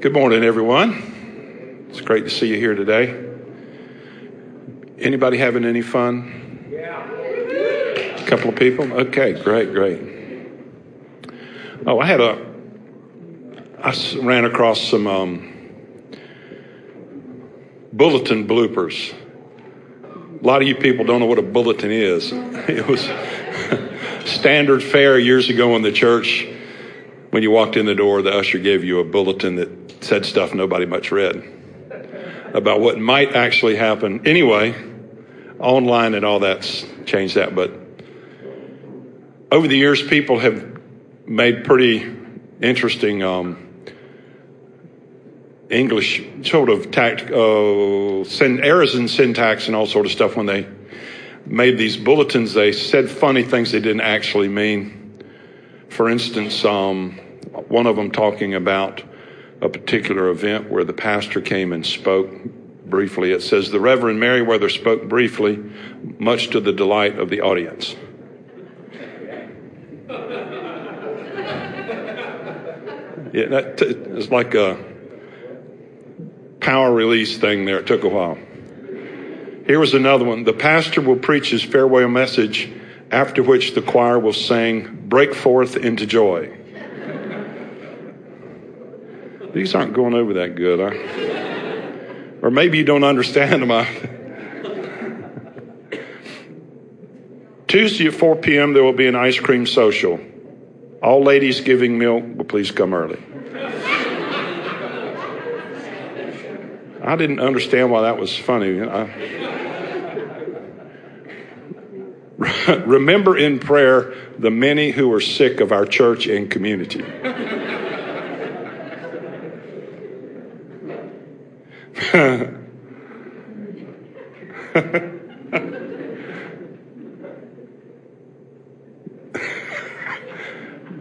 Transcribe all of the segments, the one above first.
Good morning, everyone. It's great to see you here today. Anybody having any fun? Yeah. A couple of people? Okay, great, great. Oh, I had a, I ran across some um, bulletin bloopers. A lot of you people don't know what a bulletin is. It was standard fare years ago in the church. When you walked in the door, the usher gave you a bulletin that said stuff nobody much read about what might actually happen. Anyway, online and all that's changed that. But over the years, people have made pretty interesting um, English sort of tact, uh, errors in syntax and all sort of stuff when they made these bulletins. They said funny things they didn't actually mean. For instance, um, one of them talking about a particular event where the pastor came and spoke briefly. It says, The Reverend Meriwether spoke briefly, much to the delight of the audience. Yeah, that t- it's like a power release thing there. It took a while. Here was another one. The pastor will preach his farewell message, after which the choir will sing, Break Forth into Joy. These aren't going over that good. Huh? Or maybe you don't understand them. Tuesday at 4 p.m., there will be an ice cream social. All ladies giving milk will please come early. I didn't understand why that was funny. I, remember in prayer the many who are sick of our church and community.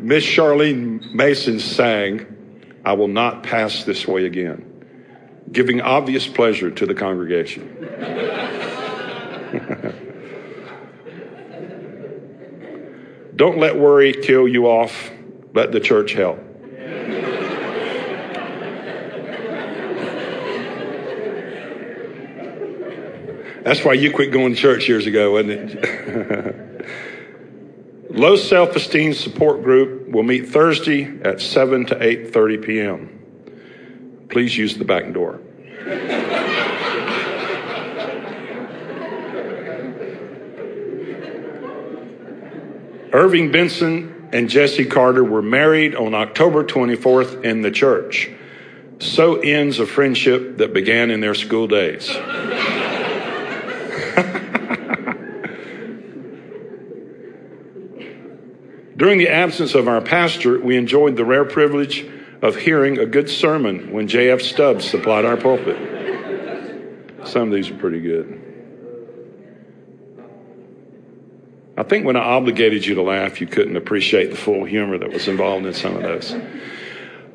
Miss Charlene Mason sang, I will not pass this way again, giving obvious pleasure to the congregation. Don't let worry kill you off. Let the church help. That's why you quit going to church years ago, wasn't it? Low self-esteem support group will meet Thursday at 7 to 8:30 p.m. Please use the back door. Irving Benson and Jesse Carter were married on October 24th in the church. So ends a friendship that began in their school days. During the absence of our pastor, we enjoyed the rare privilege of hearing a good sermon when J.F. Stubbs supplied our pulpit. Some of these are pretty good. I think when I obligated you to laugh, you couldn't appreciate the full humor that was involved in some of those.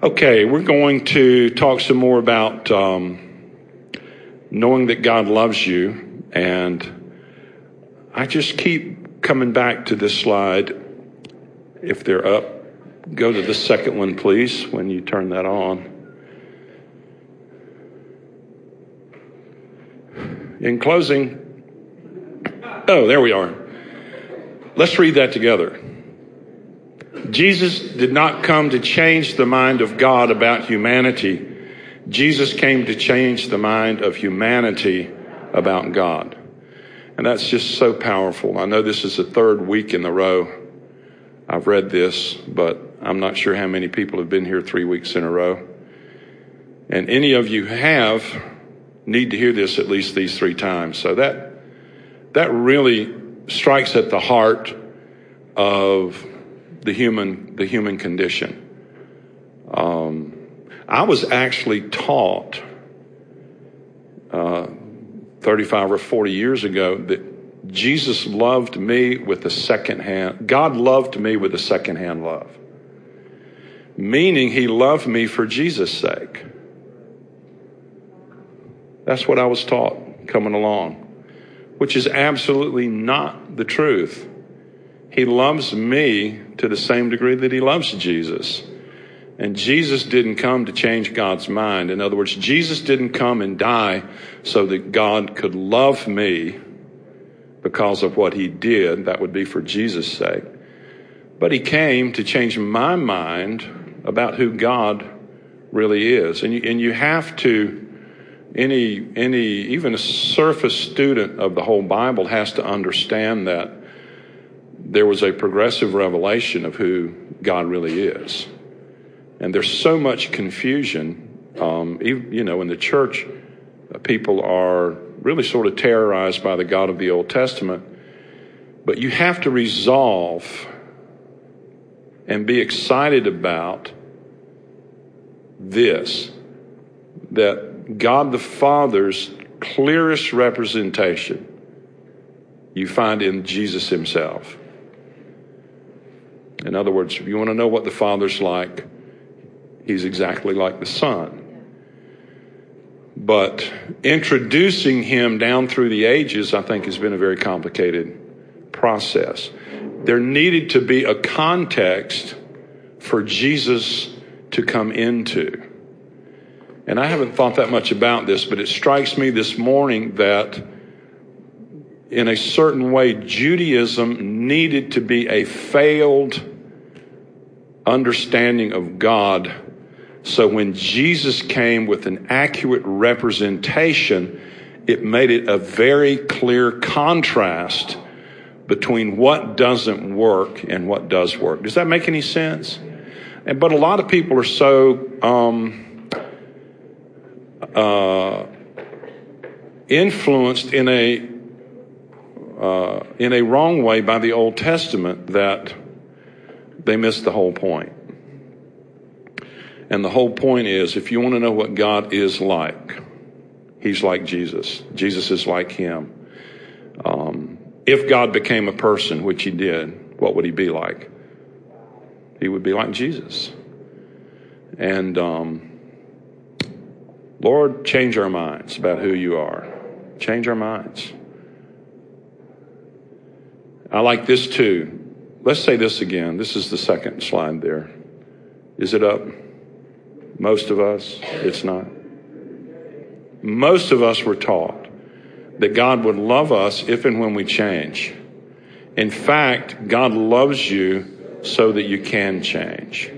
Okay, we're going to talk some more about um, knowing that God loves you. And I just keep coming back to this slide if they're up, go to the second one, please, when you turn that on. In closing, oh, there we are. Let's read that together. Jesus did not come to change the mind of God about humanity. Jesus came to change the mind of humanity about God. And that's just so powerful. I know this is the third week in a row I've read this, but I'm not sure how many people have been here three weeks in a row. And any of you have need to hear this at least these three times. So that that really strikes at the heart of the human the human condition. Um, I was actually taught uh, 35 or 40 years ago that Jesus loved me with a second hand. God loved me with a second hand love. Meaning he loved me for Jesus' sake. That's what I was taught coming along, which is absolutely not the truth. He loves me to the same degree that he loves Jesus. And Jesus didn't come to change God's mind. In other words, Jesus didn't come and die so that God could love me because of what he did. That would be for Jesus' sake. But he came to change my mind about who God really is. And you, and you have to, any, any, even a surface student of the whole Bible has to understand that there was a progressive revelation of who God really is. And there's so much confusion, um, even, you know, in the church, uh, people are really sort of terrorized by the God of the Old Testament. But you have to resolve and be excited about this that God the Father's clearest representation you find in Jesus Himself. In other words, if you want to know what the Father's like, He's exactly like the Son. But introducing Him down through the ages, I think, has been a very complicated process. There needed to be a context for Jesus to come into. And I haven't thought that much about this, but it strikes me this morning that in a certain way, Judaism needed to be a failed understanding of God. So when Jesus came with an accurate representation, it made it a very clear contrast between what doesn't work and what does work. Does that make any sense? And, But a lot of people are so um, uh, influenced in a uh, in a wrong way by the Old Testament that they miss the whole point. And the whole point is if you want to know what God is like, He's like Jesus. Jesus is like Him. Um, if God became a person, which He did, what would He be like? He would be like Jesus. And um, Lord, change our minds about who you are. Change our minds. I like this too. Let's say this again. This is the second slide there. Is it up? Most of us, it's not. Most of us were taught that God would love us if and when we change. In fact, God loves you so that you can change.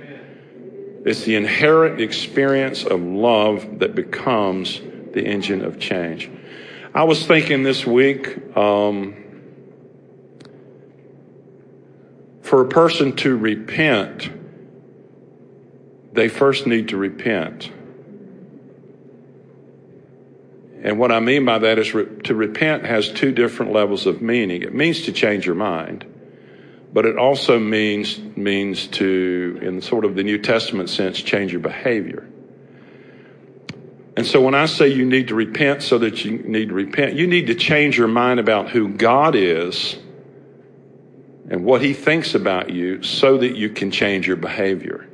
It's the inherent experience of love that becomes the engine of change. I was thinking this week um, for a person to repent, they first need to repent. And what I mean by that is re- to repent has two different levels of meaning. It means to change your mind but it also means means to in sort of the new testament sense change your behavior. And so when i say you need to repent so that you need to repent you need to change your mind about who god is and what he thinks about you so that you can change your behavior.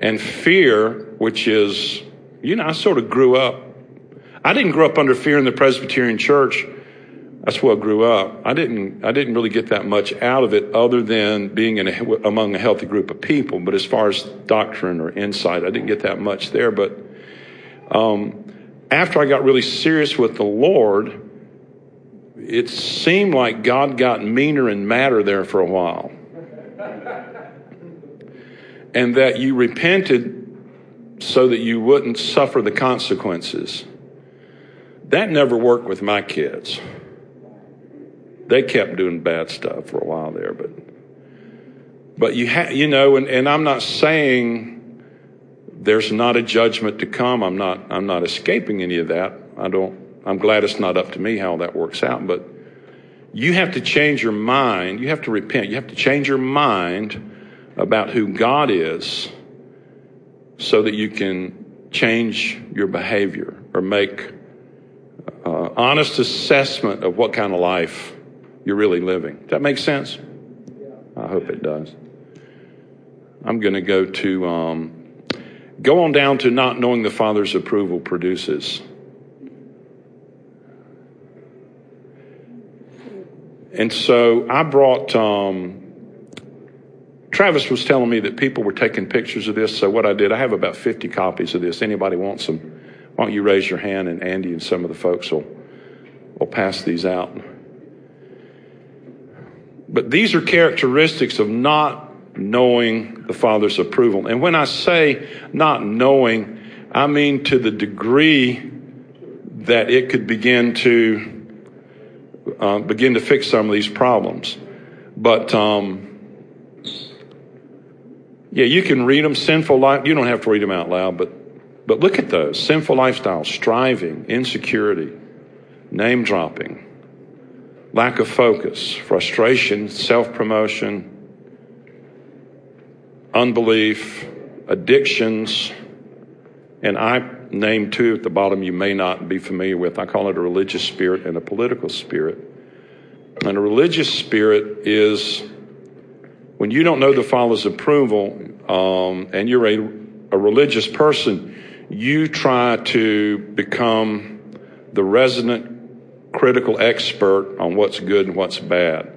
And fear which is you know i sort of grew up i didn't grow up under fear in the presbyterian church that's where I grew up. I didn't, I didn't really get that much out of it other than being in a, among a healthy group of people. But as far as doctrine or insight, I didn't get that much there. But um, after I got really serious with the Lord, it seemed like God got meaner and madder there for a while. and that you repented so that you wouldn't suffer the consequences. That never worked with my kids they kept doing bad stuff for a while there, but but you have you know, and, and I'm not saying there's not a judgment to come. I'm not I'm not escaping any of that. I don't I'm glad it's not up to me how that works out, but you have to change your mind. You have to repent. You have to change your mind about who God is so that you can change your behavior or make uh, honest assessment of what kind of life you're really living. Does that make sense? I hope it does. I'm going to go to um, go on down to not knowing the Father's approval produces. And so I brought um, Travis was telling me that people were taking pictures of this. So what I did, I have about 50 copies of this. Anybody wants them? Why don't you raise your hand and Andy and some of the folks will, will pass these out. But these are characteristics of not knowing the Father's approval. And when I say not knowing, I mean to the degree that it could begin to uh, begin to fix some of these problems. But um, yeah, you can read them. Sinful life. You don't have to read them out loud, but but look at those sinful lifestyles: striving, insecurity, name dropping, lack of focus, frustration, self promotion, unbelief, addictions, and I name two at the bottom you may not be familiar with. I call it a religious spirit and a political spirit. And a religious spirit is when you don't know the Father's approval um, and you're a, a religious person, you try to become the resident critical expert on what's good and what's bad.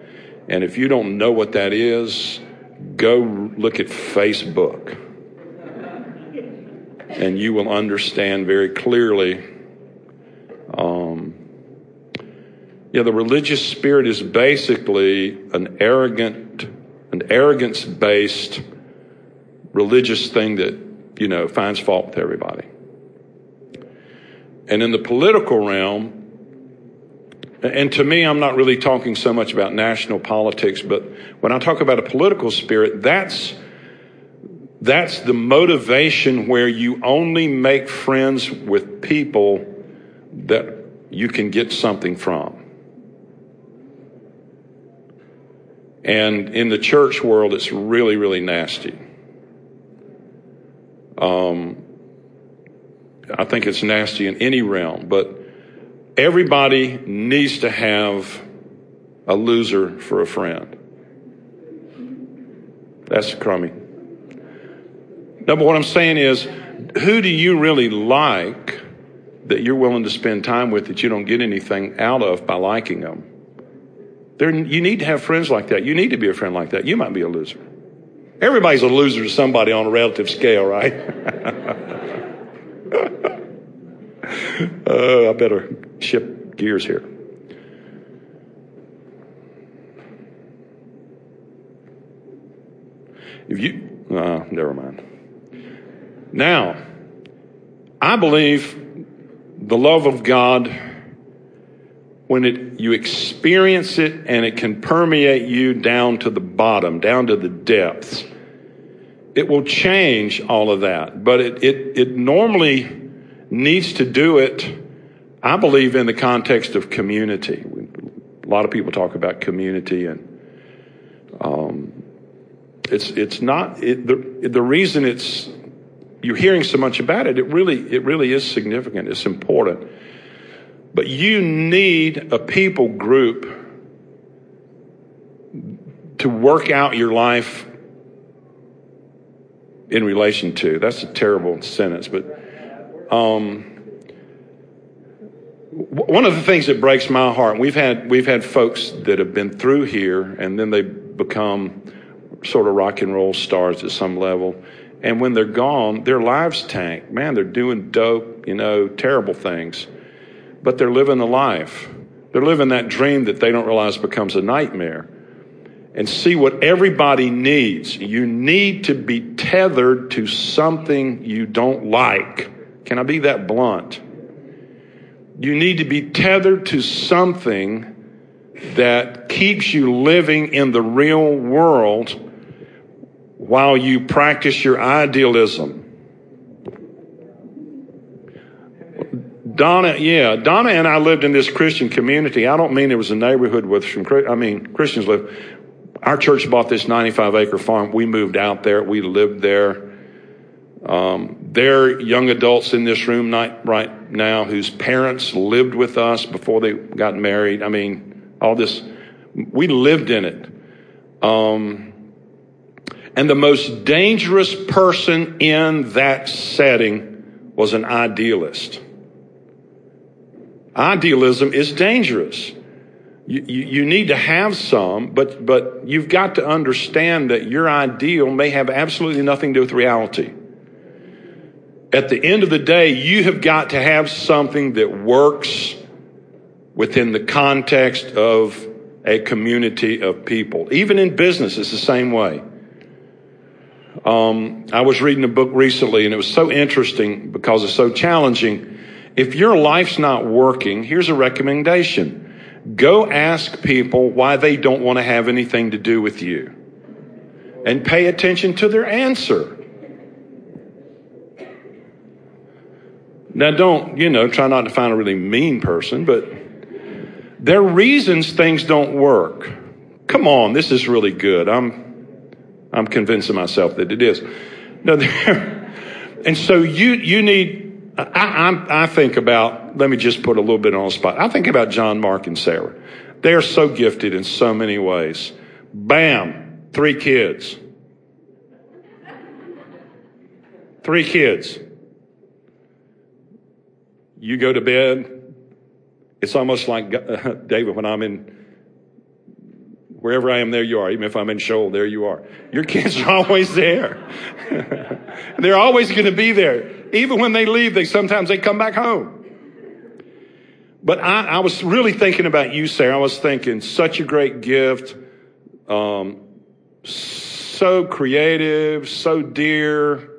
And if you don't know what that is, go look at Facebook. And you will understand very clearly. Um, yeah, the religious spirit is basically an arrogant, an arrogance based religious thing that, you know, finds fault with everybody. And in the political realm, and to me, I'm not really talking so much about national politics, but when I talk about a political spirit, that's, that's the motivation where you only make friends with people that you can get something from. And in the church world, it's really, really nasty. Um, I think it's nasty in any realm, but Everybody needs to have a loser for a friend. That's crummy. No, what I'm saying is, who do you really like that you're willing to spend time with that you don't get anything out of by liking them? There, you need to have friends like that. You need to be a friend like that. You might be a loser. Everybody's a loser to somebody on a relative scale, right? uh, I better shift gears here. If you, uh, never mind. Now, I believe the love of God, when it, you experience it and it can permeate you down to the bottom, down to the depths, it will change all of that. But it, it, it normally needs to do it, I believe, in the context of community. A lot of people talk about community, and um, it's it's not it, the the reason it's you're hearing so much about it. It really it really is significant. It's important, but you need a people group to work out your life in relation to. That's a terrible sentence, but um, one of the things that breaks my heart, we've had we've had folks that have been through here, and then they become sort of rock and roll stars at some level, and when they're gone, their lives tank. Man, they're doing dope, you know, terrible things, but they're living a life. They're living that dream that they don't realize becomes a nightmare. And see what everybody needs. You need to be tethered to something you don't like can I be that blunt? You need to be tethered to something that keeps you living in the real world while you practice your idealism. Donna, yeah, Donna and I lived in this Christian community. I don't mean it was a neighborhood with some, I mean, Christians live. Our church bought this 95 acre farm. We moved out there. We lived there. Um, there are young adults in this room right now whose parents lived with us before they got married. I mean, all this, we lived in it. Um, and the most dangerous person in that setting was an idealist. Idealism is dangerous. You, you, you, need to have some, but, but you've got to understand that your ideal may have absolutely nothing to do with reality. At the end of the day, you have got to have something that works within the context of a community of people. Even in business, it's the same way. Um, I was reading a book recently and it was so interesting because it's so challenging. If your life's not working, here's a recommendation. Go ask people why they don't want to have anything to do with you and pay attention to their answer. Now, don't, you know, try not to find a really mean person, but there are reasons things don't work. Come on, this is really good. I'm, I'm convincing myself that it is. No, and so you, you need, I, I, I think about, let me just put a little bit on the spot. I think about John, Mark, and Sarah. They are so gifted in so many ways. Bam, three kids. Three kids you go to bed, it's almost like uh, David when I'm in wherever I am, there you are. Even if I'm in Sheol, there you are. Your kids are always there. They're always going to be there. Even when they leave, they sometimes they come back home. But I, I was really thinking about you, Sarah. I was thinking such a great gift, um, so creative, so dear,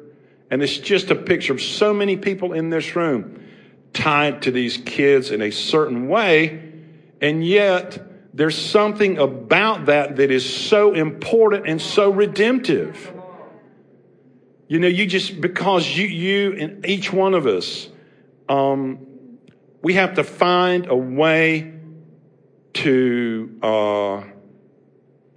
and it's just a picture of so many people in this room tied to these kids in a certain way. And yet, there's something about that that is so important and so redemptive. You know, you just, because you, you and each one of us, um, we have to find a way to uh,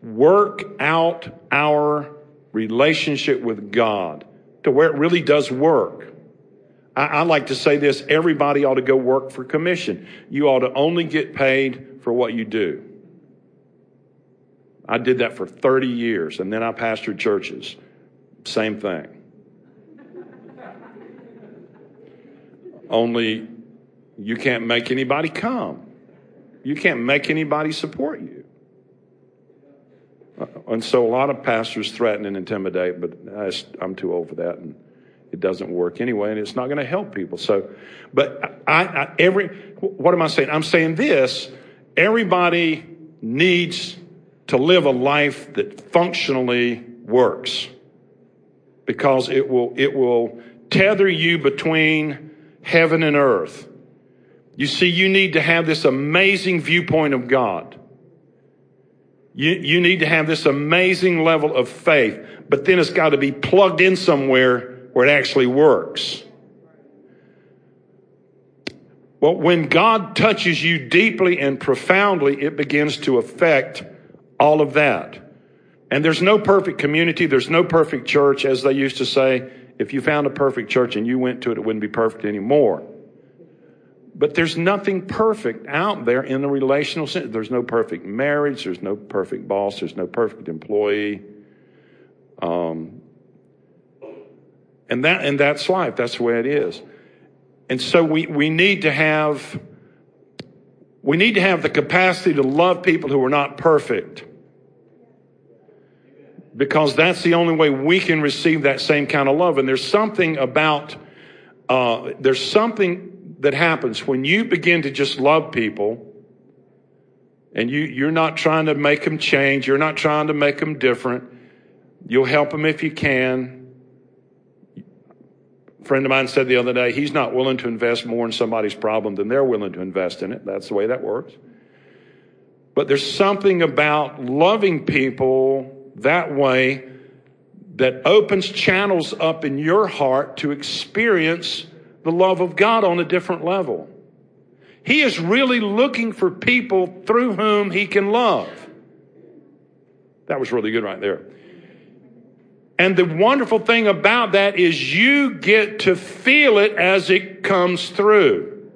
work out our relationship with God to where it really does work. I, I like to say this everybody ought to go work for commission. You ought to only get paid for what you do. I did that for 30 years, and then I pastored churches. Same thing. Only you can't make anybody come. You can't make anybody support you. Uh, and so a lot of pastors threaten and intimidate, but I'm too old for that. And it doesn't work anyway, and it's not going to help people. So, but I, I, every, what am I saying? I'm saying this, everybody needs to live a life that functionally works because it will, it will tether you between heaven and earth. You see, you need to have this amazing viewpoint of God. You, you need to have this amazing level of faith, but then it's got to be plugged in somewhere where it actually works. Well, when God touches you deeply and profoundly, it begins to affect all of that. And there's no perfect community, there's no perfect church, as they used to say. If you found a perfect church and you went to it, it wouldn't be perfect anymore. But there's nothing perfect out there in the relational sense. There's no perfect marriage, there's no perfect boss, there's no perfect employee. Um, and that, and that's life. That's the way it is. And so we, we need to have, we need to have the capacity to love people who are not perfect. Because that's the only way we can receive that same kind of love. And there's something about, uh, there's something that happens when you begin to just love people and you, you're not trying to make them change. You're not trying to make them different. You'll help them if you can a friend of mine said the other day, he's not willing to invest more in somebody's problem than they're willing to invest in it. That's the way that works. But there's something about loving people that way that opens channels up in your heart to experience the love of God on a different level. He is really looking for people through whom he can love. That was really good right there. And the wonderful thing about that is you get to feel it as it comes through.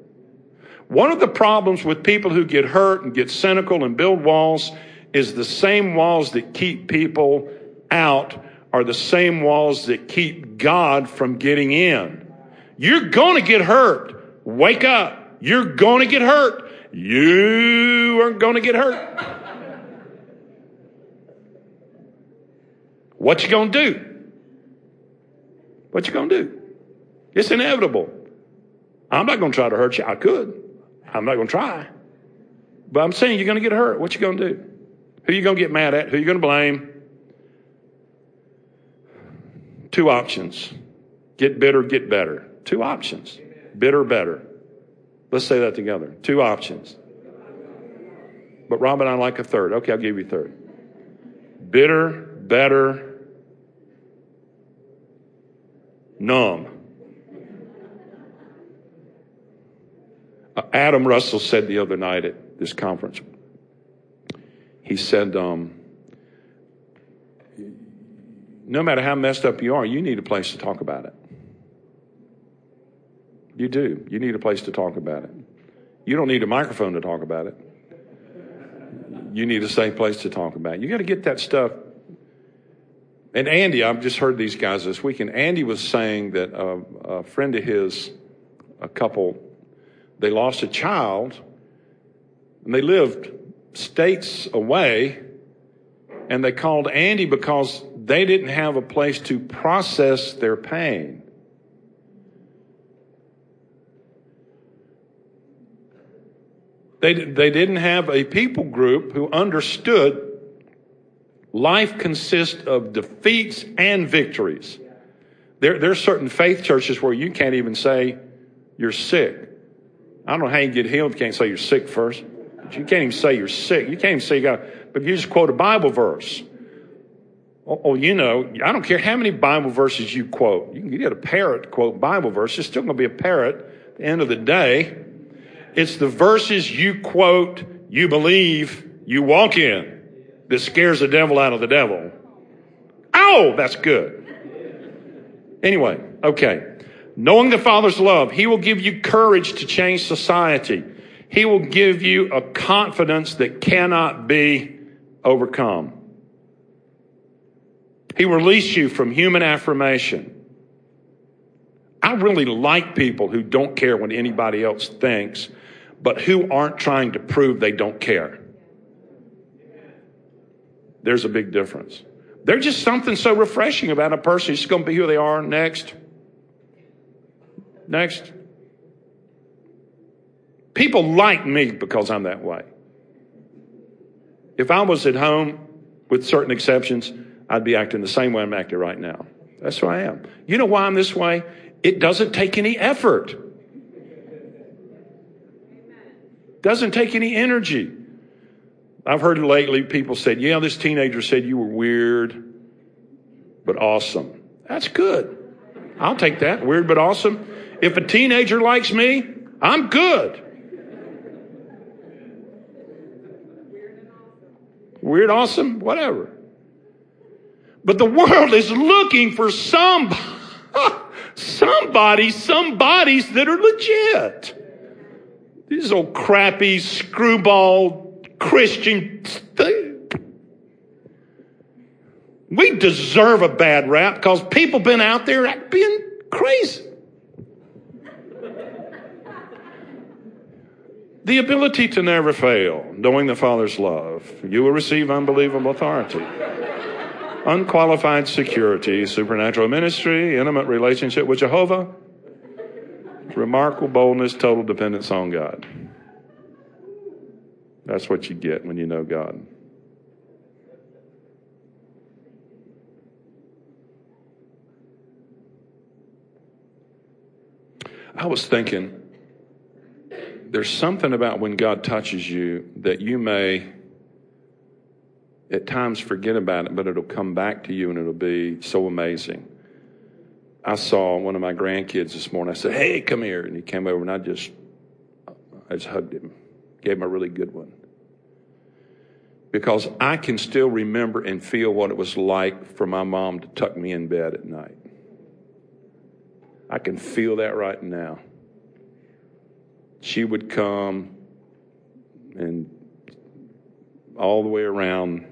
One of the problems with people who get hurt and get cynical and build walls is the same walls that keep people out are the same walls that keep God from getting in. You're going to get hurt. Wake up. You're going to get hurt. you aren't going to get hurt. What you to do? What you to do? It's inevitable. I'm not to try to hurt you. I could. I'm not to try. But I'm saying you're to get hurt. What you to do? Who you to get mad at? Who you to blame? Two options. Get bitter, get better. Two options. Bitter, better. Let's say that together. Two options. But Robin, I like a third. Okay, I'll give you a third. Bitter, better, numb. Uh, Adam Russell said the other night at this conference, he said, um, no matter how messed up you are, you need a place to talk about it. You do. You need a place to talk about it. You don't need a microphone to talk about it. You need a safe place to talk about it. You got to get that stuff. And Andy, I've just heard these guys this weekend. Andy was saying that a, a friend of his, a couple, they lost a child and they lived states away and they called Andy because they didn't have a place to process their pain. They, they didn't have a people group who understood life consists of defeats and victories. There, there are certain faith churches where you can't even say you're sick. I don't know how you get healed if you can't say you're sick first. You can't even say you're sick. You can't even say you got, but you just quote a Bible verse. Oh, oh, you know, I don't care how many Bible verses you quote. You can get a parrot to quote Bible verses. It's still going to be a parrot at the end of the day. It's the verses you quote, you believe, you walk in that scares the devil out of the devil. Oh, that's good. Anyway, okay. Knowing the Father's love, He will give you courage to change society. He will give you a confidence that cannot be overcome. He will release you from human affirmation. I really like people who don't care what anybody else thinks, but who aren't trying to prove they don't care. There's a big difference. There's just something so refreshing about a person who's going to be who they are next. Next. People like me because I'm that way. If I was at home, with certain exceptions, I'd be acting the same way I'm acting right now. That's who I am. You know why I'm this way? It doesn't take any effort. Doesn't take any energy. I've heard lately people said, yeah, this teenager said you were weird, but awesome. That's good. I'll take that. Weird, but awesome. If a teenager likes me, I'm good. Weird, awesome, whatever. But the world is looking for some, somebody, some bodies that are legit. These old crappy screwball Christian We deserve a bad rap because people been out there being crazy. The ability to never fail, knowing the Father's love. You will receive unbelievable authority, unqualified security, supernatural ministry, intimate relationship with Jehovah, remarkable boldness, total dependence on God. That's what you get when you know God. I was thinking, there's something about when God touches you that you may at times forget about it, but it'll come back to you and it'll be so amazing. I saw one of my grandkids this morning. I said, Hey, come here. And he came over and I just, I just hugged him, gave him a really good one. Because I can still remember and feel what it was like for my mom to tuck me in bed at night. I can feel that right now. She would come and all the way around.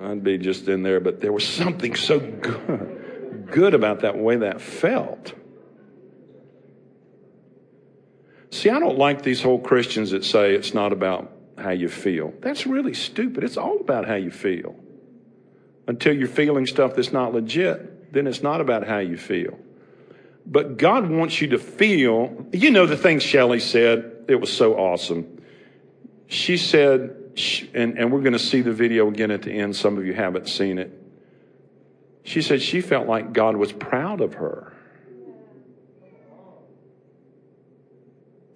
I'd be just in there, but there was something so good, good about that way that felt. See, I don't like these whole Christians that say it's not about how you feel. That's really stupid. It's all about how you feel. Until you're feeling stuff that's not legit, then it's not about how you feel. But God wants you to feel, you know, the thing Shelley said, it was so awesome. She said, and, and we're going to see the video again at the end. Some of you haven't seen it. She said she felt like God was proud of her.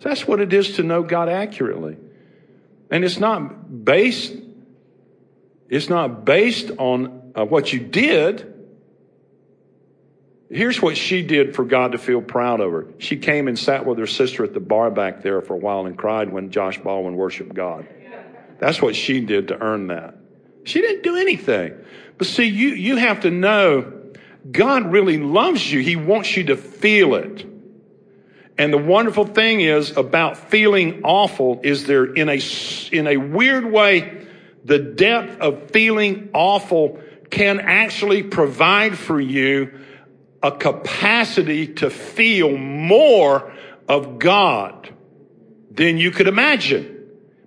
That's what it is to know God accurately. And it's not based, it's not based on uh, what you did. Here's what she did for God to feel proud of her. She came and sat with her sister at the bar back there for a while and cried when Josh Baldwin worshiped God. That's what she did to earn that. She didn't do anything. But see, you, you have to know God really loves you. He wants you to feel it. And the wonderful thing is about feeling awful is there in a, in a weird way, the depth of feeling awful can actually provide for you a capacity to feel more of God than you could imagine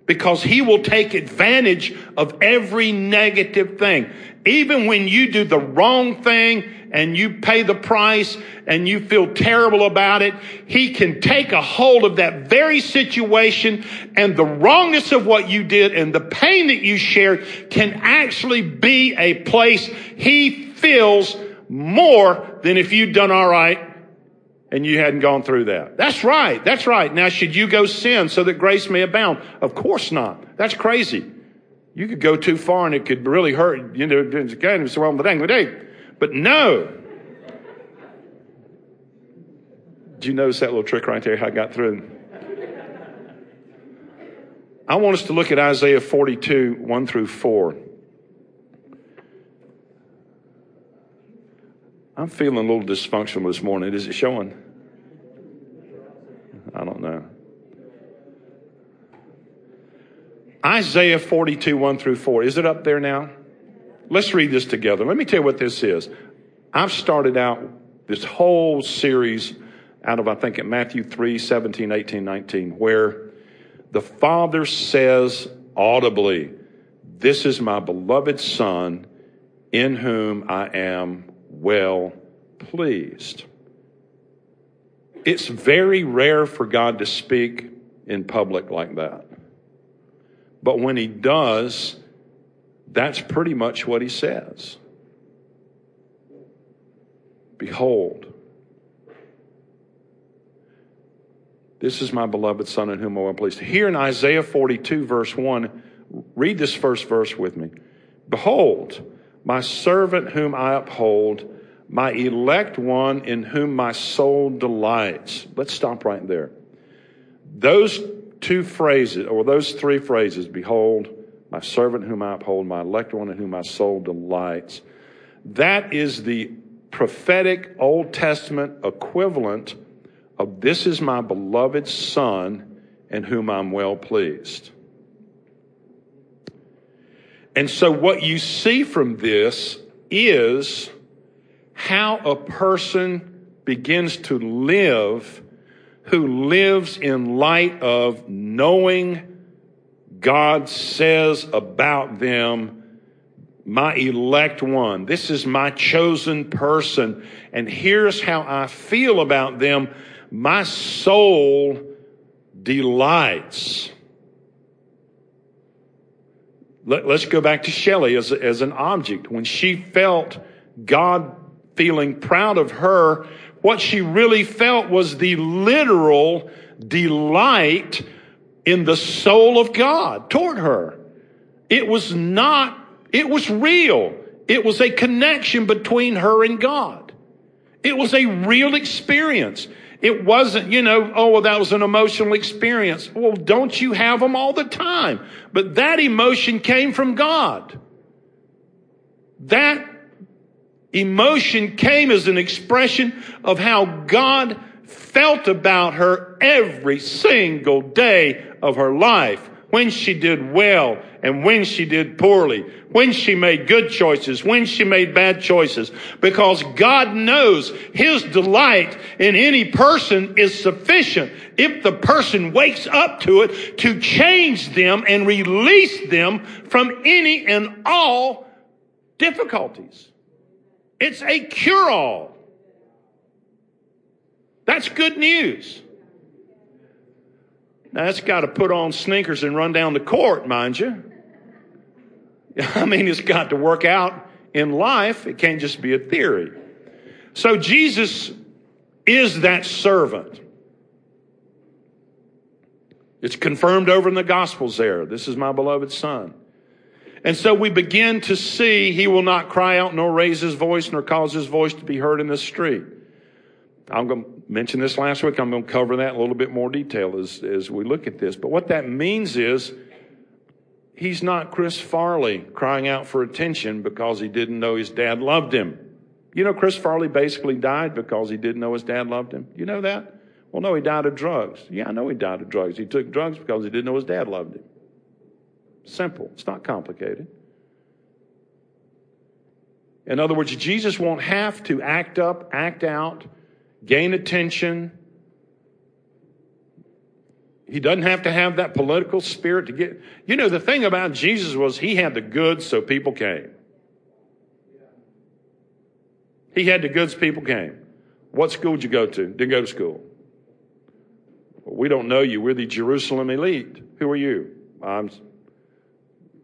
because he will take advantage of every negative thing. Even when you do the wrong thing and you pay the price and you feel terrible about it, he can take a hold of that very situation and the wrongness of what you did and the pain that you shared can actually be a place he feels more than if you'd done all right and you hadn't gone through that. That's right. That's right. Now, should you go sin so that grace may abound? Of course not. That's crazy. You could go too far and it could really hurt. You know, it's wrong with the day. But no. Do you notice that little trick right there? How I got through? I want us to look at Isaiah 42, 1 through 4. I'm feeling a little dysfunctional this morning. Is it showing? I don't know. Isaiah 42, 1 through 4. Is it up there now? Let's read this together. Let me tell you what this is. I've started out this whole series out of, I think, at Matthew 3, 17, 18, 19, where the Father says audibly, This is my beloved Son in whom I am well pleased. It's very rare for God to speak in public like that. But when he does, that's pretty much what he says. Behold, this is my beloved Son in whom I am pleased. Here in Isaiah 42, verse 1, read this first verse with me. Behold, my servant whom I uphold, my elect one in whom my soul delights. Let's stop right there. Those two phrases, or those three phrases, behold, my servant whom I uphold, my elect one in whom my soul delights. That is the prophetic Old Testament equivalent of this is my beloved Son in whom I'm well pleased. And so, what you see from this is how a person begins to live who lives in light of knowing God says about them, my elect one. This is my chosen person. And here's how I feel about them. My soul delights. Let, us go back to Shelley as, as an object. When she felt God feeling proud of her, what she really felt was the literal delight in the soul of God toward her. It was not, it was real. It was a connection between her and God. It was a real experience. It wasn't, you know, oh, well, that was an emotional experience. Well, don't you have them all the time? But that emotion came from God. That emotion came as an expression of how God felt about her every single day of her life. When she did well and when she did poorly, when she made good choices, when she made bad choices, because God knows His delight in any person is sufficient if the person wakes up to it to change them and release them from any and all difficulties. It's a cure all. That's good news. Now, that's got to put on sneakers and run down the court, mind you. I mean, it's got to work out in life. It can't just be a theory. So Jesus is that servant. It's confirmed over in the Gospels there. This is my beloved Son. And so we begin to see he will not cry out nor raise his voice nor cause his voice to be heard in the street. I'm going to mention this last week. I'm going to cover that in a little bit more detail as, as we look at this. But what that means is he's not Chris Farley crying out for attention because he didn't know his dad loved him. You know, Chris Farley basically died because he didn't know his dad loved him. You know that? Well, no, he died of drugs. Yeah, I know he died of drugs. He took drugs because he didn't know his dad loved him. Simple. It's not complicated. In other words, Jesus won't have to act up, act out, gain attention. He doesn't have to have that political spirit to get. You know, the thing about Jesus was he had the goods, so people came. He had the goods, people came. What school did you go to? Didn't go to school. Well, we don't know you. We're the Jerusalem elite. Who are you? I'm,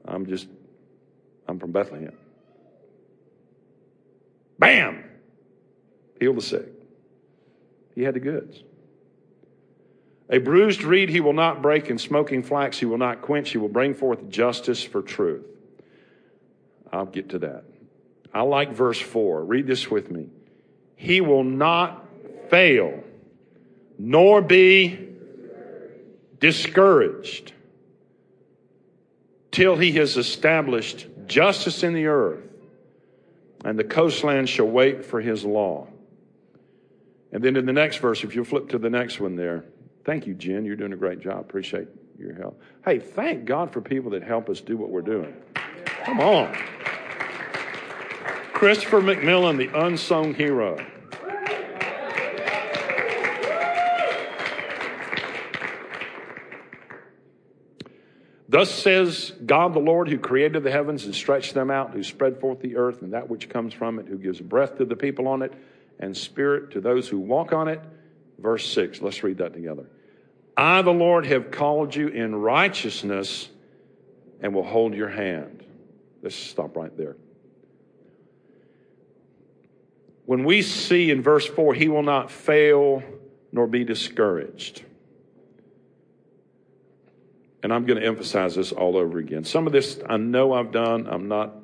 I'm just, I'm from Bethlehem. Bam! Heal the sick. He had the goods. A bruised reed he will not break, and smoking flax he will not quench. He will bring forth justice for truth. I'll get to that. I like verse 4. Read this with me. He will not fail, nor be discouraged till he has established justice in the earth, and the coastland shall wait for his law. And then in the next verse, if you flip to the next one there, thank you, Jen. You're doing a great job. Appreciate your help. Hey, thank God for people that help us do what we're doing. Come on. Christopher McMillan, the unsung hero. Thus says God the Lord, who created the heavens and stretched them out, who spread forth the earth and that which comes from it, who gives breath to the people on it and spirit to those who walk on it. Verse 6, let's read that together. I, the Lord, have called you in righteousness and will hold your hand. Let's stop right there. When we see in verse 4, he will not fail nor be discouraged. And I'm going to emphasize this all over again. Some of this I know I've done. I'm not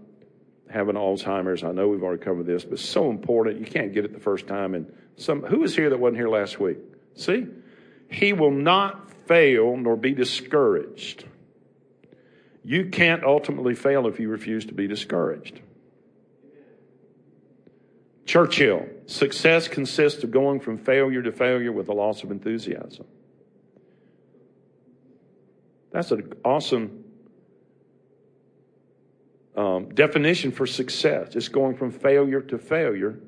having Alzheimer's. I know we've already covered this, but so important. You can't get it the first time. And some who was here that wasn't here last week? See, he will not fail nor be discouraged. You can't ultimately fail if you refuse to be discouraged. Churchill, success consists of going from failure to failure with a loss of enthusiasm. That's an awesome um, definition for success. It's going from failure to failure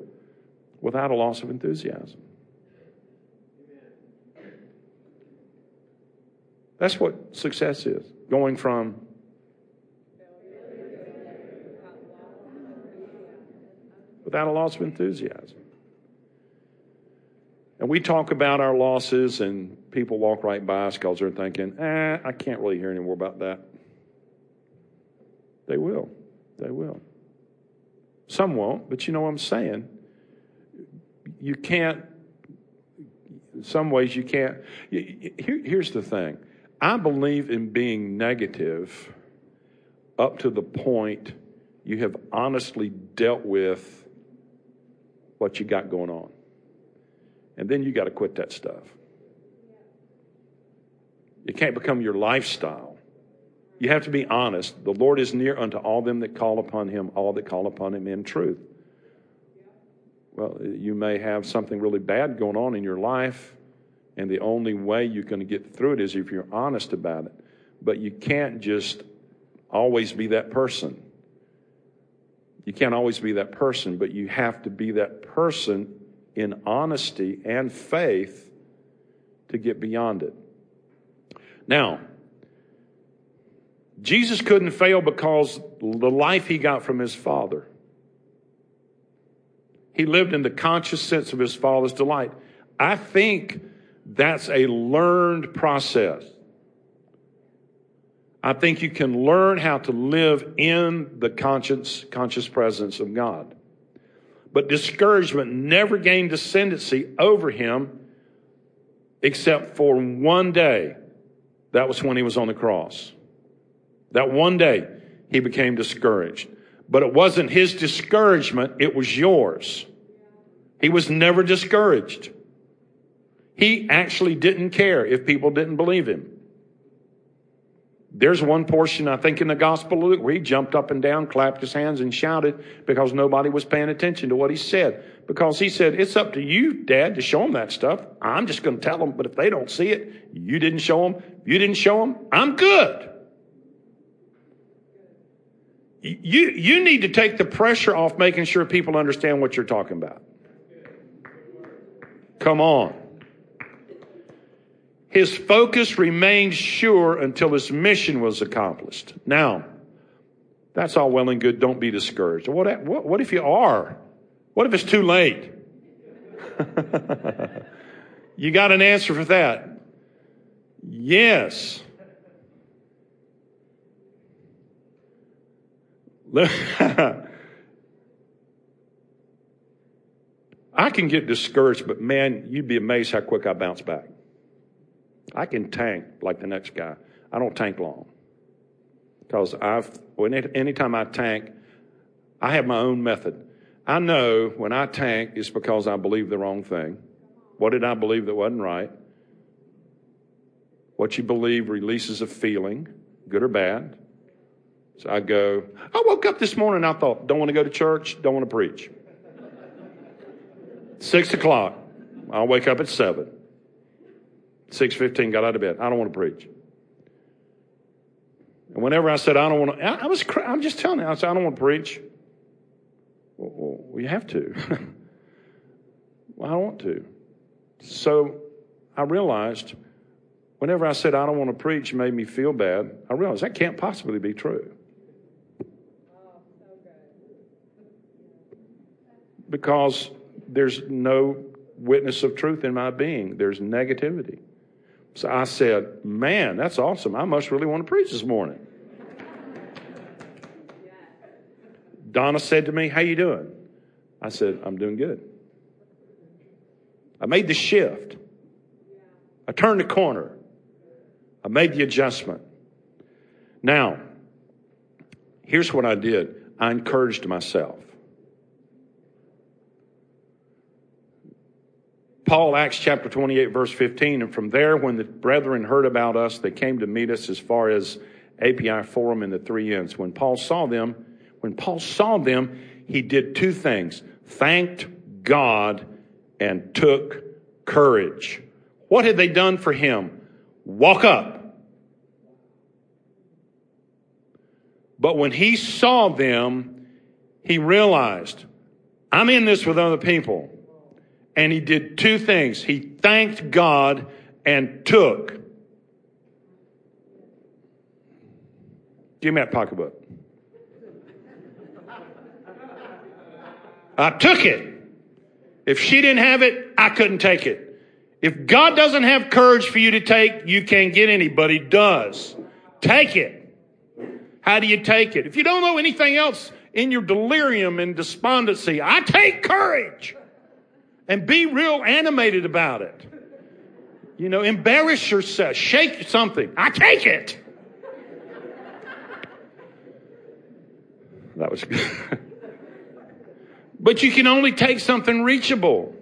without a loss of enthusiasm. That's what success is going from without a loss of enthusiasm. And we talk about our losses, and people walk right by us because they're thinking, eh, I can't really hear any more about that. They will. They will. Some won't, but you know what I'm saying. You can't, in some ways, you can't. Here, here's the thing I believe in being negative up to the point you have honestly dealt with what you got going on. And then you got to quit that stuff. It can't become your lifestyle. You have to be honest. The Lord is near unto all them that call upon him, all that call upon him in truth. Well, you may have something really bad going on in your life, and the only way you're going to get through it is if you're honest about it. but you can't just always be that person. You can't always be that person, but you have to be that person in honesty and faith to get beyond it. Now, Jesus couldn't fail because the life he got from his Father. He lived in the conscious sense of his Father's delight. I think that's a learned process. I think you can learn how to live in the conscious, conscious presence of God. But discouragement never gained ascendancy over him except for one day. That was when he was on the cross. That one day he became discouraged. But it wasn't his discouragement, it was yours. He was never discouraged. He actually didn't care if people didn't believe him. There's one portion, I think, in the Gospel of Luke where he jumped up and down, clapped his hands, and shouted because nobody was paying attention to what he said. Because he said, It's up to you, Dad, to show them that stuff. I'm just going to tell them, but if they don't see it, you didn't show them, you didn't show them, I'm good. You, you need to take the pressure off making sure people understand what you're talking about. Come on. His focus remained sure until his mission was accomplished. Now, that's all well and good. Don't be discouraged. What, what, what if you are? What if it's too late? you got an answer for that? Yes. I can get discouraged, but man, you'd be amazed how quick I bounce back. I can tank like the next guy. I don't tank long. Because I've, when it, anytime I tank, I have my own method. I know when I tank, it's because I believe the wrong thing. What did I believe that wasn't right? What you believe releases a feeling, good or bad. So I go, I woke up this morning I thought, don't want to go to church, don't want to preach. Six o'clock. I'll wake up at seven. 6.15, got out of bed. I don't want to preach. And whenever I said, I don't want to, I, was, I'm just telling you, I said, I don't want to preach. Well, well you have to. well, I don't want to. So I realized whenever I said, I don't want to preach, made me feel bad, I realized that can't possibly be true. Because there's no witness of truth in my being, there's negativity. So I said, Man, that's awesome. I must really want to preach this morning. Donna said to me, How you doing? I said, I'm doing good. I made the shift. I turned the corner. I made the adjustment. Now, here's what I did I encouraged myself. Paul, Acts chapter 28, verse 15, and from there, when the brethren heard about us, they came to meet us as far as Appii Forum in the Three Inns. When Paul saw them, when Paul saw them, he did two things thanked God and took courage. What had they done for him? Walk up. But when he saw them, he realized, I'm in this with other people and he did two things. He thanked God and took. Give me that pocketbook. I took it. If she didn't have it, I couldn't take it. If God doesn't have courage for you to take, you can't get anybody does. Take it. How do you take it? If you don't know anything else in your delirium and despondency, I take courage and be real animated about it. You know, embarrass yourself, shake something. I take it. That was good. but you can only take something reachable.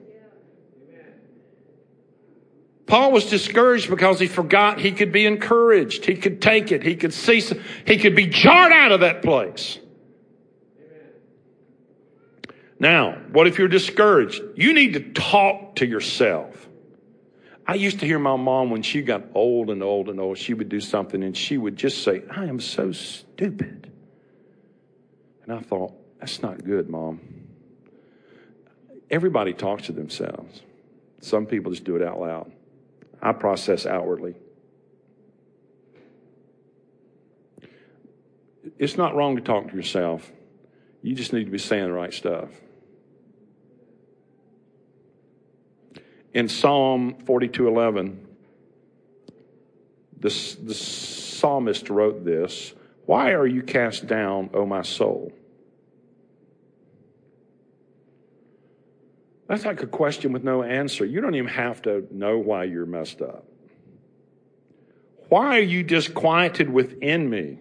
Paul was discouraged because he forgot he could be encouraged. He could take it. He could see, he could be jarred out of that place. Now, what if you're discouraged? You need to talk to yourself. I used to hear my mom when she got old and old and old, she would do something and she would just say, I am so stupid. And I thought, that's not good, mom. Everybody talks to themselves. Some people just do it out loud. I process outwardly. It's not wrong to talk to yourself. You just need to be saying the right stuff. In Psalm 42:11, the, the psalmist wrote this, "Why are you cast down, O my soul?" That's like a question with no answer. You don't even have to know why you're messed up. Why are you disquieted within me?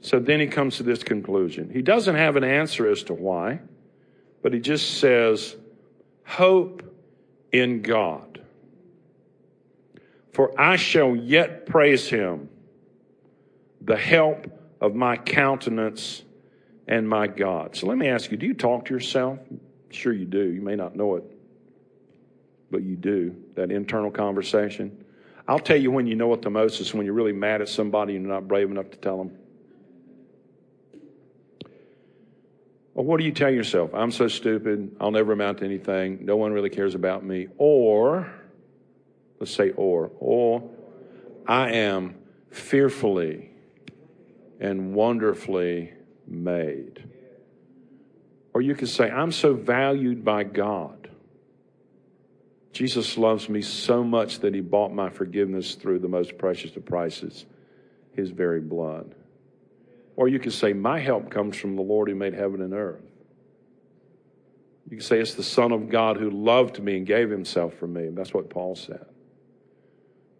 So then he comes to this conclusion. He doesn't have an answer as to why, but he just says, Hope in God. For I shall yet praise him, the help of my countenance and my God. So let me ask you do you talk to yourself? Sure, you do. You may not know it, but you do. That internal conversation. I'll tell you when you know it the most is when you're really mad at somebody and you're not brave enough to tell them. Well, what do you tell yourself? I'm so stupid. I'll never amount to anything. No one really cares about me. Or, let's say, or, or I am fearfully and wonderfully made. Or you could say, I'm so valued by God. Jesus loves me so much that he bought my forgiveness through the most precious of prices, his very blood. Or you could say, My help comes from the Lord who made heaven and earth. You could say, It's the Son of God who loved me and gave himself for me. That's what Paul said.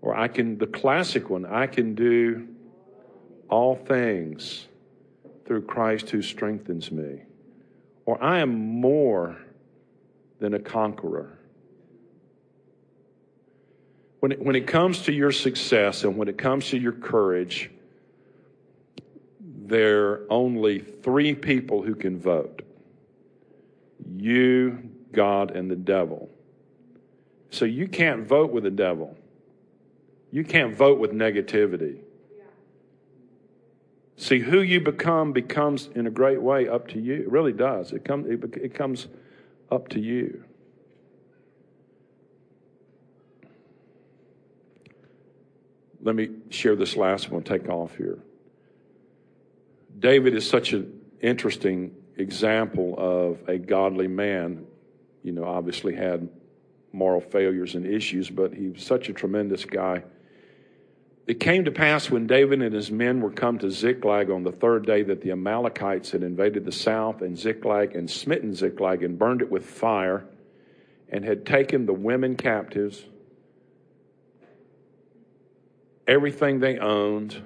Or I can, the classic one, I can do all things through Christ who strengthens me. Or I am more than a conqueror. When it, when it comes to your success and when it comes to your courage, there are only three people who can vote you, God, and the devil. So you can't vote with the devil. You can't vote with negativity. See, who you become becomes in a great way up to you. It really does. It, come, it, it comes up to you. Let me share this last one, take off here. David is such an interesting example of a godly man. You know, obviously had moral failures and issues, but he was such a tremendous guy. It came to pass when David and his men were come to Ziklag on the third day that the Amalekites had invaded the south and Ziklag and smitten Ziklag and burned it with fire and had taken the women captives, everything they owned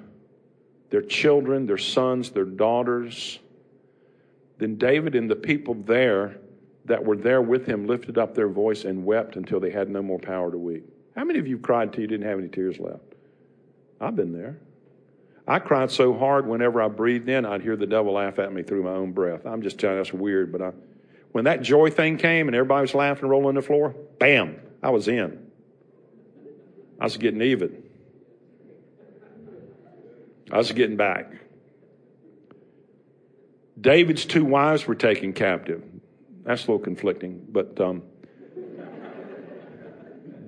their children, their sons, their daughters. Then David and the people there that were there with him lifted up their voice and wept until they had no more power to weep. How many of you cried till you didn't have any tears left? I've been there. I cried so hard whenever I breathed in, I'd hear the devil laugh at me through my own breath. I'm just telling you, that's weird, but I, when that joy thing came and everybody was laughing, and rolling the floor, bam, I was in. I was getting even. I was getting back. David's two wives were taken captive. That's a little conflicting, but um,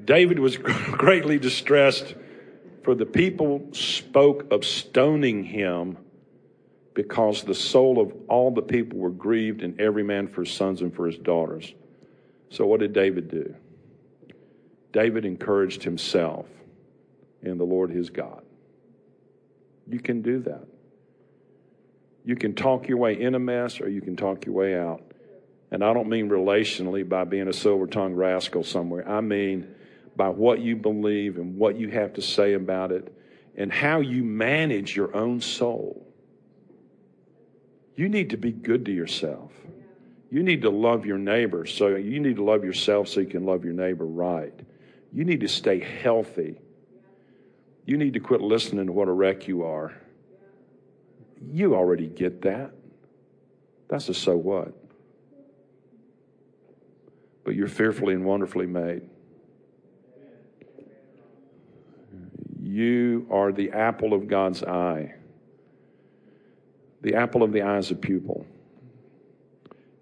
David was greatly distressed, for the people spoke of stoning him because the soul of all the people were grieved, and every man for his sons and for his daughters. So, what did David do? David encouraged himself in the Lord his God. You can do that. You can talk your way in a mess or you can talk your way out. And I don't mean relationally by being a silver tongued rascal somewhere. I mean by what you believe and what you have to say about it and how you manage your own soul. You need to be good to yourself. You need to love your neighbor. So you need to love yourself so you can love your neighbor right. You need to stay healthy you need to quit listening to what a wreck you are. You already get that. That's a so what. But you're fearfully and wonderfully made. You are the apple of God's eye. The apple of the eye of pupil.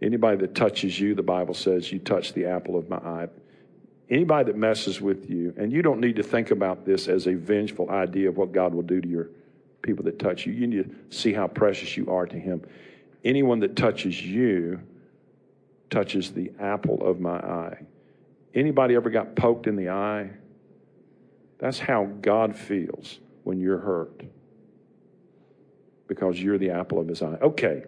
Anybody that touches you, the Bible says, you touch the apple of my eye. Anybody that messes with you, and you don't need to think about this as a vengeful idea of what God will do to your people that touch you. You need to see how precious you are to Him. Anyone that touches you touches the apple of my eye. Anybody ever got poked in the eye? That's how God feels when you're hurt because you're the apple of his eye. Okay.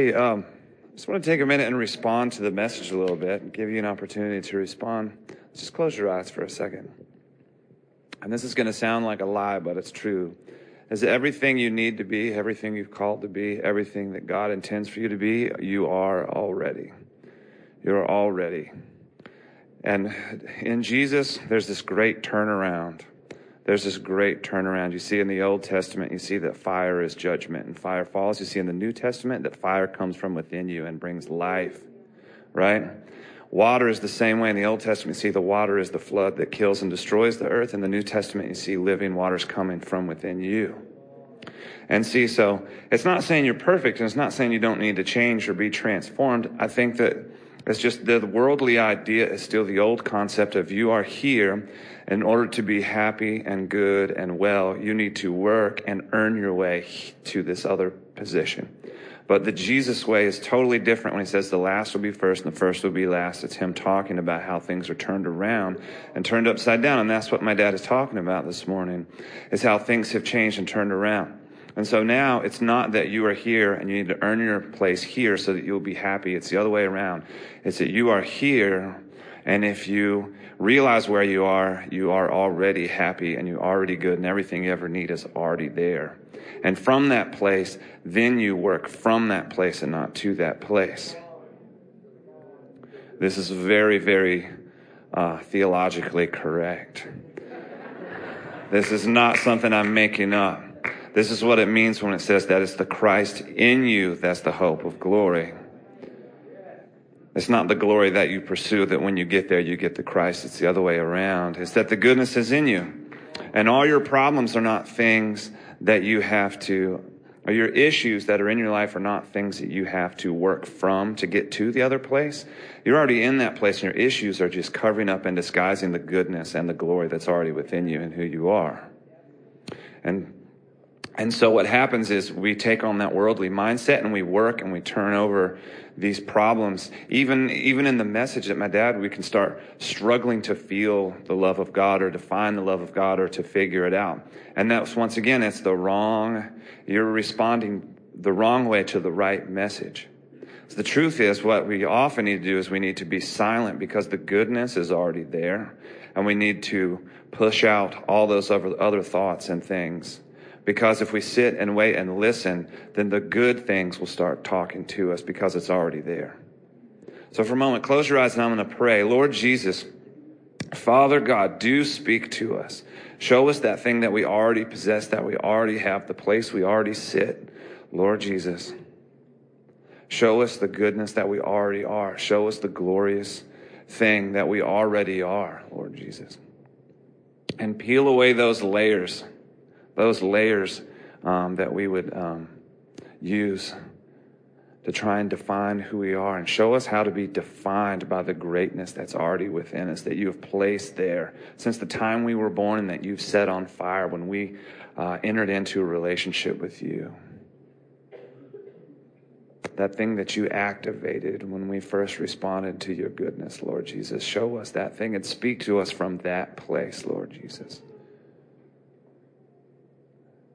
Hey, um, just want to take a minute and respond to the message a little bit and give you an opportunity to respond. Just close your eyes for a second. And this is going to sound like a lie, but it's true. Is everything you need to be, everything you've called to be, everything that God intends for you to be, you are already. You're already. And in Jesus, there's this great turnaround there's this great turnaround. You see in the Old Testament, you see that fire is judgment and fire falls. You see in the New Testament that fire comes from within you and brings life, right? Water is the same way. In the Old Testament, you see the water is the flood that kills and destroys the earth. In the New Testament, you see living waters coming from within you. And see, so it's not saying you're perfect and it's not saying you don't need to change or be transformed. I think that it's just the worldly idea is still the old concept of you are here in order to be happy and good and well, you need to work and earn your way to this other position. But the Jesus way is totally different when he says the last will be first and the first will be last. It's him talking about how things are turned around and turned upside down. And that's what my dad is talking about this morning, is how things have changed and turned around. And so now it's not that you are here and you need to earn your place here so that you'll be happy. It's the other way around. It's that you are here and if you realize where you are, you are already happy and you're already good and everything you ever need is already there. And from that place, then you work from that place and not to that place. This is very, very uh, theologically correct. This is not something I'm making up. This is what it means when it says that it's the Christ in you that's the hope of glory. It's not the glory that you pursue that when you get there, you get the Christ. It's the other way around. It's that the goodness is in you. And all your problems are not things that you have to, or your issues that are in your life are not things that you have to work from to get to the other place. You're already in that place and your issues are just covering up and disguising the goodness and the glory that's already within you and who you are. And and so what happens is we take on that worldly mindset and we work and we turn over these problems. Even, even in the message that my dad, we can start struggling to feel the love of God or to find the love of God or to figure it out. And that's once again, it's the wrong, you're responding the wrong way to the right message. So the truth is what we often need to do is we need to be silent because the goodness is already there and we need to push out all those other, other thoughts and things because if we sit and wait and listen, then the good things will start talking to us because it's already there. So for a moment, close your eyes and I'm going to pray. Lord Jesus, Father God, do speak to us. Show us that thing that we already possess, that we already have, the place we already sit. Lord Jesus, show us the goodness that we already are. Show us the glorious thing that we already are, Lord Jesus. And peel away those layers those layers um, that we would um, use to try and define who we are and show us how to be defined by the greatness that's already within us, that you have placed there since the time we were born and that you've set on fire when we uh, entered into a relationship with you. That thing that you activated when we first responded to your goodness, Lord Jesus. Show us that thing and speak to us from that place, Lord Jesus.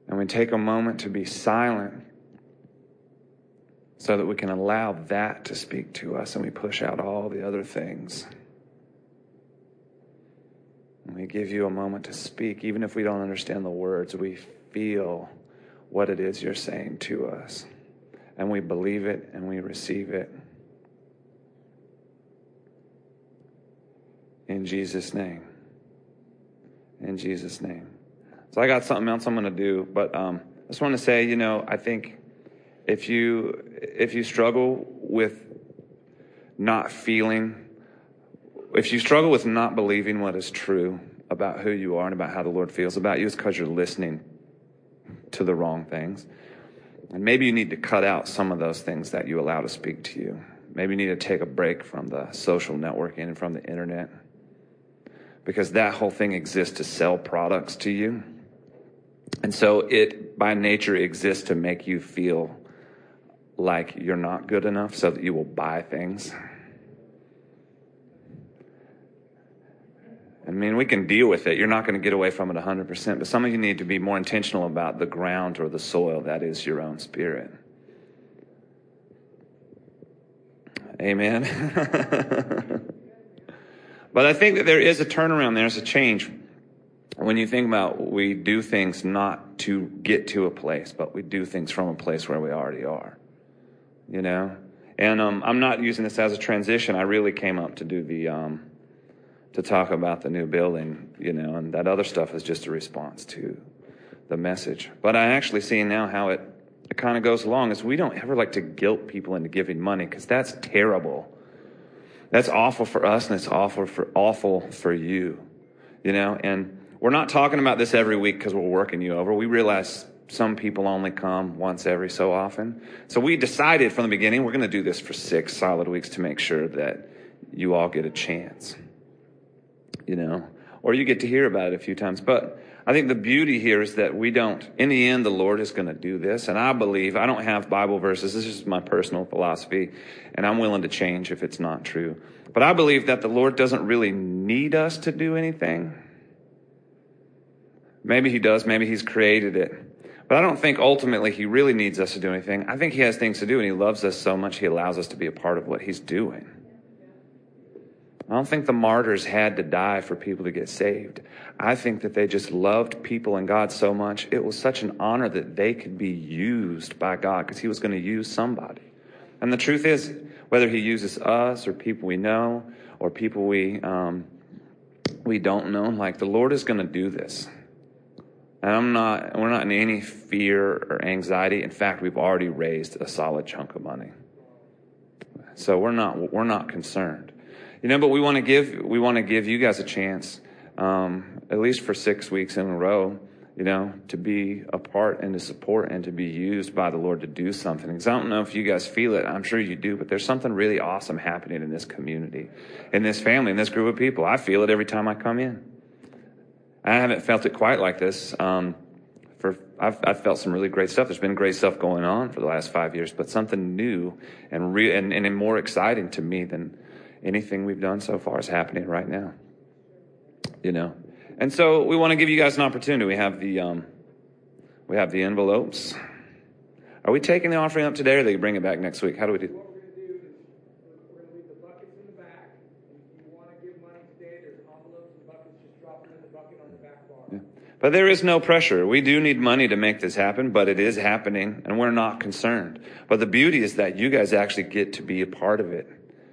And we take a moment to be silent so that we can allow that to speak to us and we push out all the other things. And we give you a moment to speak, even if we don't understand the words, we feel what it is you're saying to us. And we believe it and we receive it. In Jesus' name. In Jesus' name. So I got something else I'm going to do, but um, I just want to say, you know, I think if you if you struggle with not feeling, if you struggle with not believing what is true about who you are and about how the Lord feels about you, it's because you're listening to the wrong things. And maybe you need to cut out some of those things that you allow to speak to you. Maybe you need to take a break from the social networking and from the internet because that whole thing exists to sell products to you. And so it, by nature, exists to make you feel like you're not good enough so that you will buy things. I mean, we can deal with it. You're not going to get away from it 100%, but some of you need to be more intentional about the ground or the soil that is your own spirit. Amen. but I think that there is a turnaround, there's a change. When you think about we do things not to get to a place, but we do things from a place where we already are. You know? And um, I'm not using this as a transition. I really came up to do the. Um, to talk about the new building, you know, and that other stuff is just a response to the message. But I actually see now how it, it kind of goes along is we don't ever like to guilt people into giving money because that's terrible. That's awful for us and it's awful for awful for you, you know. And we're not talking about this every week because we're working you over. We realize some people only come once every so often. So we decided from the beginning we're going to do this for six solid weeks to make sure that you all get a chance you know, or you get to hear about it a few times. But I think the beauty here is that we don't, in the end, the Lord is going to do this. And I believe, I don't have Bible verses. This is my personal philosophy, and I'm willing to change if it's not true. But I believe that the Lord doesn't really need us to do anything. Maybe He does, maybe He's created it. But I don't think ultimately He really needs us to do anything. I think He has things to do, and He loves us so much, He allows us to be a part of what He's doing. I don't think the martyrs had to die for people to get saved. I think that they just loved people and God so much. It was such an honor that they could be used by God because He was going to use somebody. And the truth is, whether He uses us or people we know or people we um, we don't know, like the Lord is going to do this. And I'm not. We're not in any fear or anxiety. In fact, we've already raised a solid chunk of money. So we're not. We're not concerned. You know, but we want to give we want to give you guys a chance, um, at least for six weeks in a row. You know, to be a part and to support and to be used by the Lord to do something. Because I don't know if you guys feel it. I'm sure you do, but there's something really awesome happening in this community, in this family, in this group of people. I feel it every time I come in. I haven't felt it quite like this. Um, for I've, I've, felt some really great stuff. There's been great stuff going on for the last five years, but something new and re- and, and more exciting to me than anything we've done so far is happening right now. You know, and so we want to give you guys an opportunity. We have the um, we have the envelopes. Are we taking the offering up today, or they bring it back next week? How do we do? But there is no pressure. We do need money to make this happen, but it is happening and we're not concerned. But the beauty is that you guys actually get to be a part of it.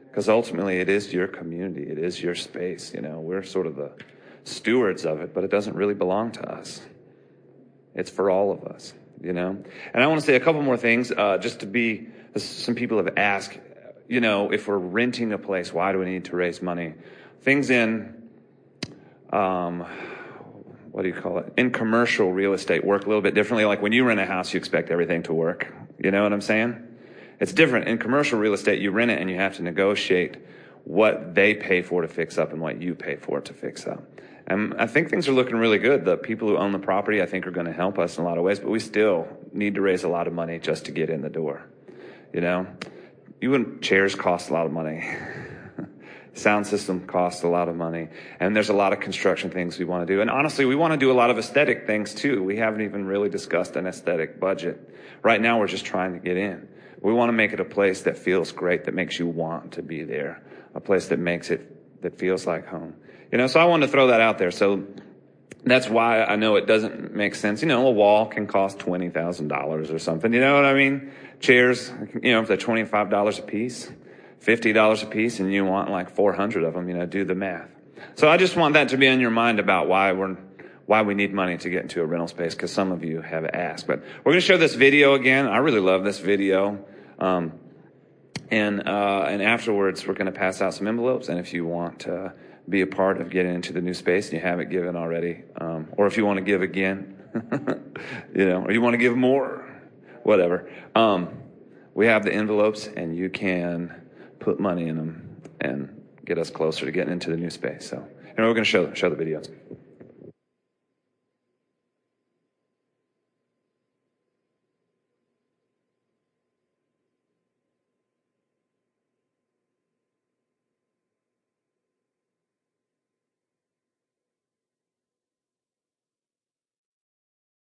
Because ultimately, it is your community, it is your space. You know, we're sort of the stewards of it, but it doesn't really belong to us. It's for all of us, you know. And I want to say a couple more things, uh, just to be. Some people have asked, you know, if we're renting a place, why do we need to raise money? Things in, um, what do you call it? In commercial real estate work a little bit differently. Like when you rent a house, you expect everything to work. You know what I'm saying? It's different. In commercial real estate, you rent it and you have to negotiate what they pay for to fix up and what you pay for to fix up. And I think things are looking really good. The people who own the property, I think, are going to help us in a lot of ways, but we still need to raise a lot of money just to get in the door. You know, even chairs cost a lot of money. Sound system costs a lot of money. And there's a lot of construction things we want to do. And honestly, we want to do a lot of aesthetic things too. We haven't even really discussed an aesthetic budget. Right now, we're just trying to get in. We want to make it a place that feels great, that makes you want to be there, a place that makes it, that feels like home. You know, so I wanted to throw that out there. So that's why I know it doesn't make sense. You know, a wall can cost $20,000 or something. You know what I mean? Chairs, you know, if they're $25 a piece, $50 a piece, and you want like 400 of them, you know, do the math. So I just want that to be on your mind about why we're, why we need money to get into a rental space because some of you have asked. But we're going to show this video again. I really love this video. Um, and uh, and afterwards, we're going to pass out some envelopes. And if you want to be a part of getting into the new space and you haven't given already, um, or if you want to give again, you know, or you want to give more, whatever. Um, we have the envelopes, and you can put money in them and get us closer to getting into the new space. So, and we're going to show show the videos.